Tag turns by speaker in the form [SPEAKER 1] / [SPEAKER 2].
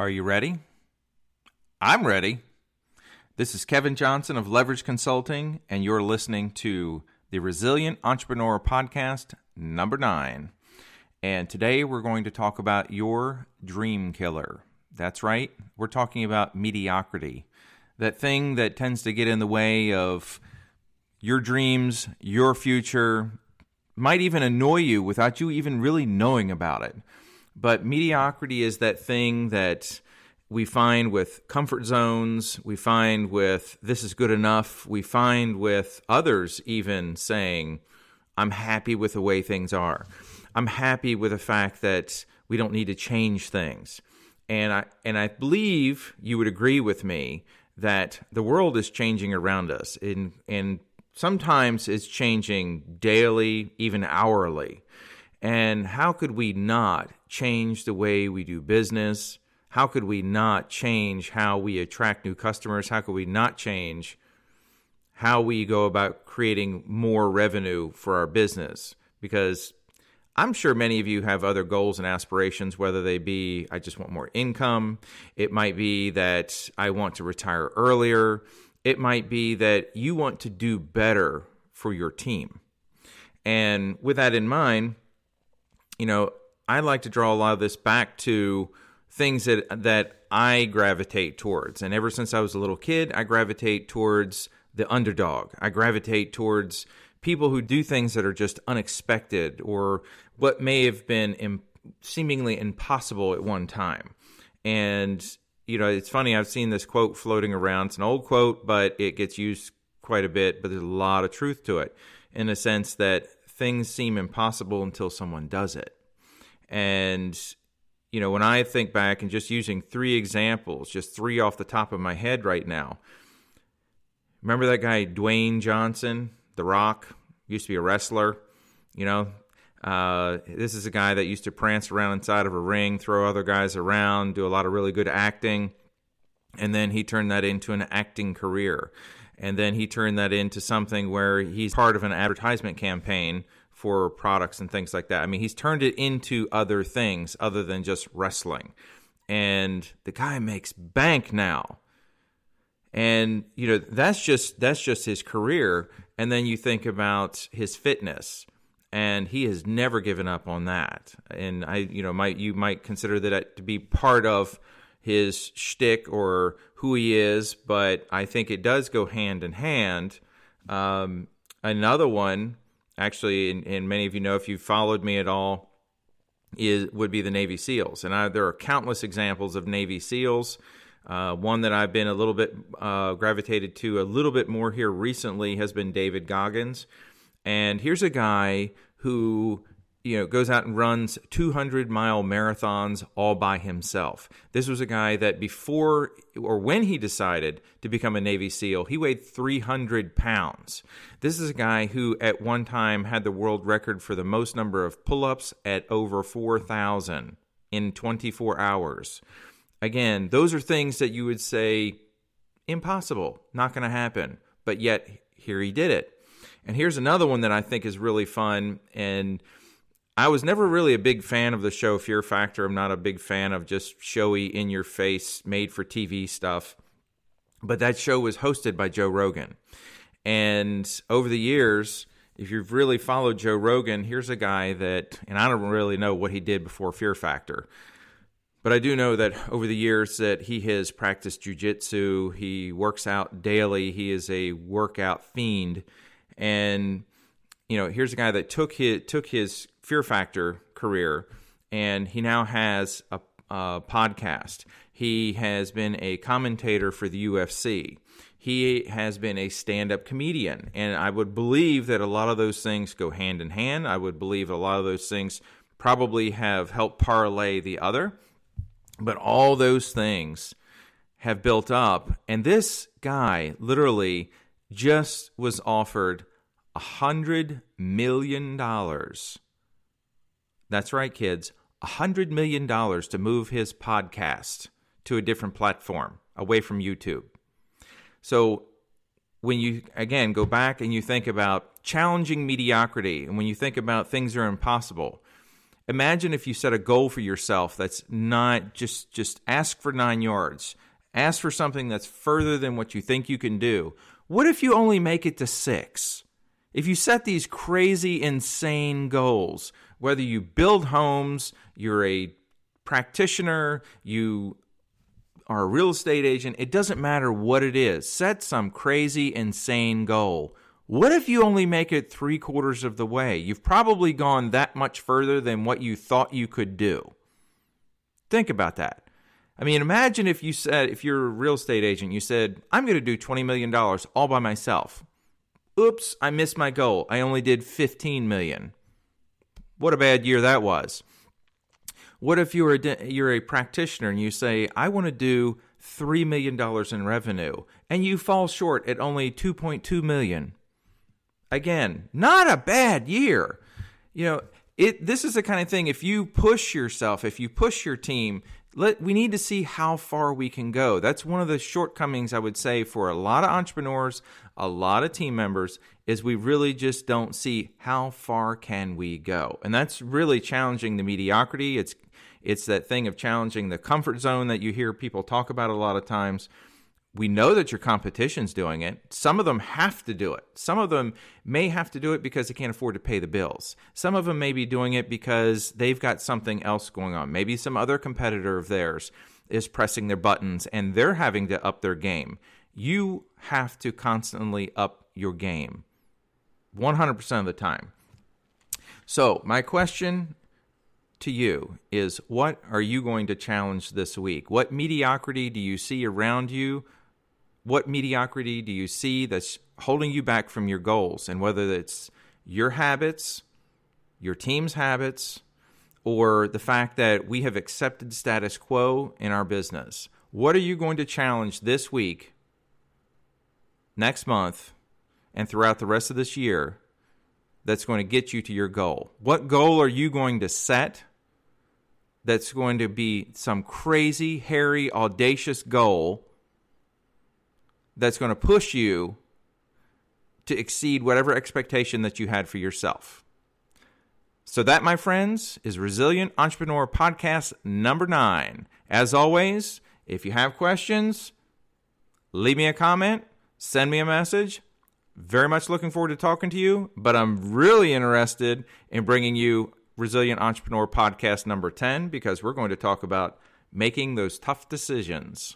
[SPEAKER 1] Are you ready? I'm ready. This is Kevin Johnson of Leverage Consulting, and you're listening to the Resilient Entrepreneur Podcast, number nine. And today we're going to talk about your dream killer. That's right, we're talking about mediocrity, that thing that tends to get in the way of your dreams, your future, might even annoy you without you even really knowing about it. But mediocrity is that thing that we find with comfort zones, we find with this is good enough, we find with others even saying, I'm happy with the way things are. I'm happy with the fact that we don't need to change things. And I and I believe you would agree with me that the world is changing around us in and sometimes it's changing daily, even hourly. And how could we not change the way we do business? How could we not change how we attract new customers? How could we not change how we go about creating more revenue for our business? Because I'm sure many of you have other goals and aspirations, whether they be I just want more income, it might be that I want to retire earlier, it might be that you want to do better for your team. And with that in mind, you know, I like to draw a lot of this back to things that that I gravitate towards. And ever since I was a little kid, I gravitate towards the underdog. I gravitate towards people who do things that are just unexpected or what may have been Im- seemingly impossible at one time. And you know, it's funny. I've seen this quote floating around. It's an old quote, but it gets used quite a bit. But there's a lot of truth to it, in a sense that things seem impossible until someone does it. And you know, when I think back and just using three examples, just three off the top of my head right now. Remember that guy Dwayne Johnson, The Rock, used to be a wrestler. You know, uh, this is a guy that used to prance around inside of a ring, throw other guys around, do a lot of really good acting. And then he turned that into an acting career. And then he turned that into something where he's part of an advertisement campaign for products and things like that. I mean, he's turned it into other things other than just wrestling. And the guy makes bank now. And you know, that's just that's just his career. And then you think about his fitness and he has never given up on that. And I, you know, might you might consider that to be part of his shtick or who he is, but I think it does go hand in hand. Um, another one, actually, and, and, many of you know if you've followed me at all, is would be the Navy SEALs, and I, there are countless examples of Navy SEAls. Uh, one that I've been a little bit uh, gravitated to a little bit more here recently has been David Goggins and here's a guy who you know goes out and runs 200 mile marathons all by himself. This was a guy that before or when he decided to become a navy seal he weighed 300 pounds. This is a guy who at one time had the world record for the most number of pull-ups at over 4000 in 24 hours. Again those are things that you would say impossible not going to happen but yet here he did it. And here's another one that I think is really fun. And I was never really a big fan of the show Fear Factor. I'm not a big fan of just showy, in your face, made for TV stuff. But that show was hosted by Joe Rogan. And over the years, if you've really followed Joe Rogan, here's a guy that, and I don't really know what he did before Fear Factor, but I do know that over the years that he has practiced jujitsu. He works out daily. He is a workout fiend, and you know, here's a guy that took his took his Fear Factor career, and he now has a, a podcast. He has been a commentator for the UFC. He has been a stand up comedian. And I would believe that a lot of those things go hand in hand. I would believe a lot of those things probably have helped parlay the other. But all those things have built up. And this guy literally just was offered a hundred million dollars. That's right, kids. A hundred million dollars to move his podcast to a different platform away from YouTube. So when you again go back and you think about challenging mediocrity and when you think about things are impossible, imagine if you set a goal for yourself that's not just just ask for 9 yards. Ask for something that's further than what you think you can do. What if you only make it to 6? If you set these crazy insane goals, whether you build homes, you're a practitioner, you are a real estate agent, it doesn't matter what it is. Set some crazy, insane goal. What if you only make it three quarters of the way? You've probably gone that much further than what you thought you could do. Think about that. I mean, imagine if you said, if you're a real estate agent, you said, I'm going to do $20 million all by myself. Oops, I missed my goal. I only did 15 million. What a bad year that was. What if you're a, you're a practitioner and you say, I want to do $3 million in revenue, and you fall short at only 2.2 million? Again, not a bad year. You know, it this is the kind of thing if you push yourself, if you push your team, let we need to see how far we can go. That's one of the shortcomings I would say for a lot of entrepreneurs, a lot of team members is we really just don't see how far can we go. And that's really challenging the mediocrity. It's it's that thing of challenging the comfort zone that you hear people talk about a lot of times. We know that your competition's doing it. Some of them have to do it. Some of them may have to do it because they can't afford to pay the bills. Some of them may be doing it because they've got something else going on. Maybe some other competitor of theirs is pressing their buttons and they're having to up their game. You have to constantly up your game 100% of the time. So, my question to you is what are you going to challenge this week? What mediocrity do you see around you? What mediocrity do you see that's holding you back from your goals? And whether it's your habits, your team's habits, or the fact that we have accepted status quo in our business. What are you going to challenge this week, next month, and throughout the rest of this year that's going to get you to your goal? What goal are you going to set that's going to be some crazy, hairy, audacious goal that's going to push you to exceed whatever expectation that you had for yourself. So, that, my friends, is Resilient Entrepreneur Podcast number nine. As always, if you have questions, leave me a comment, send me a message. Very much looking forward to talking to you, but I'm really interested in bringing you Resilient Entrepreneur Podcast number 10 because we're going to talk about making those tough decisions.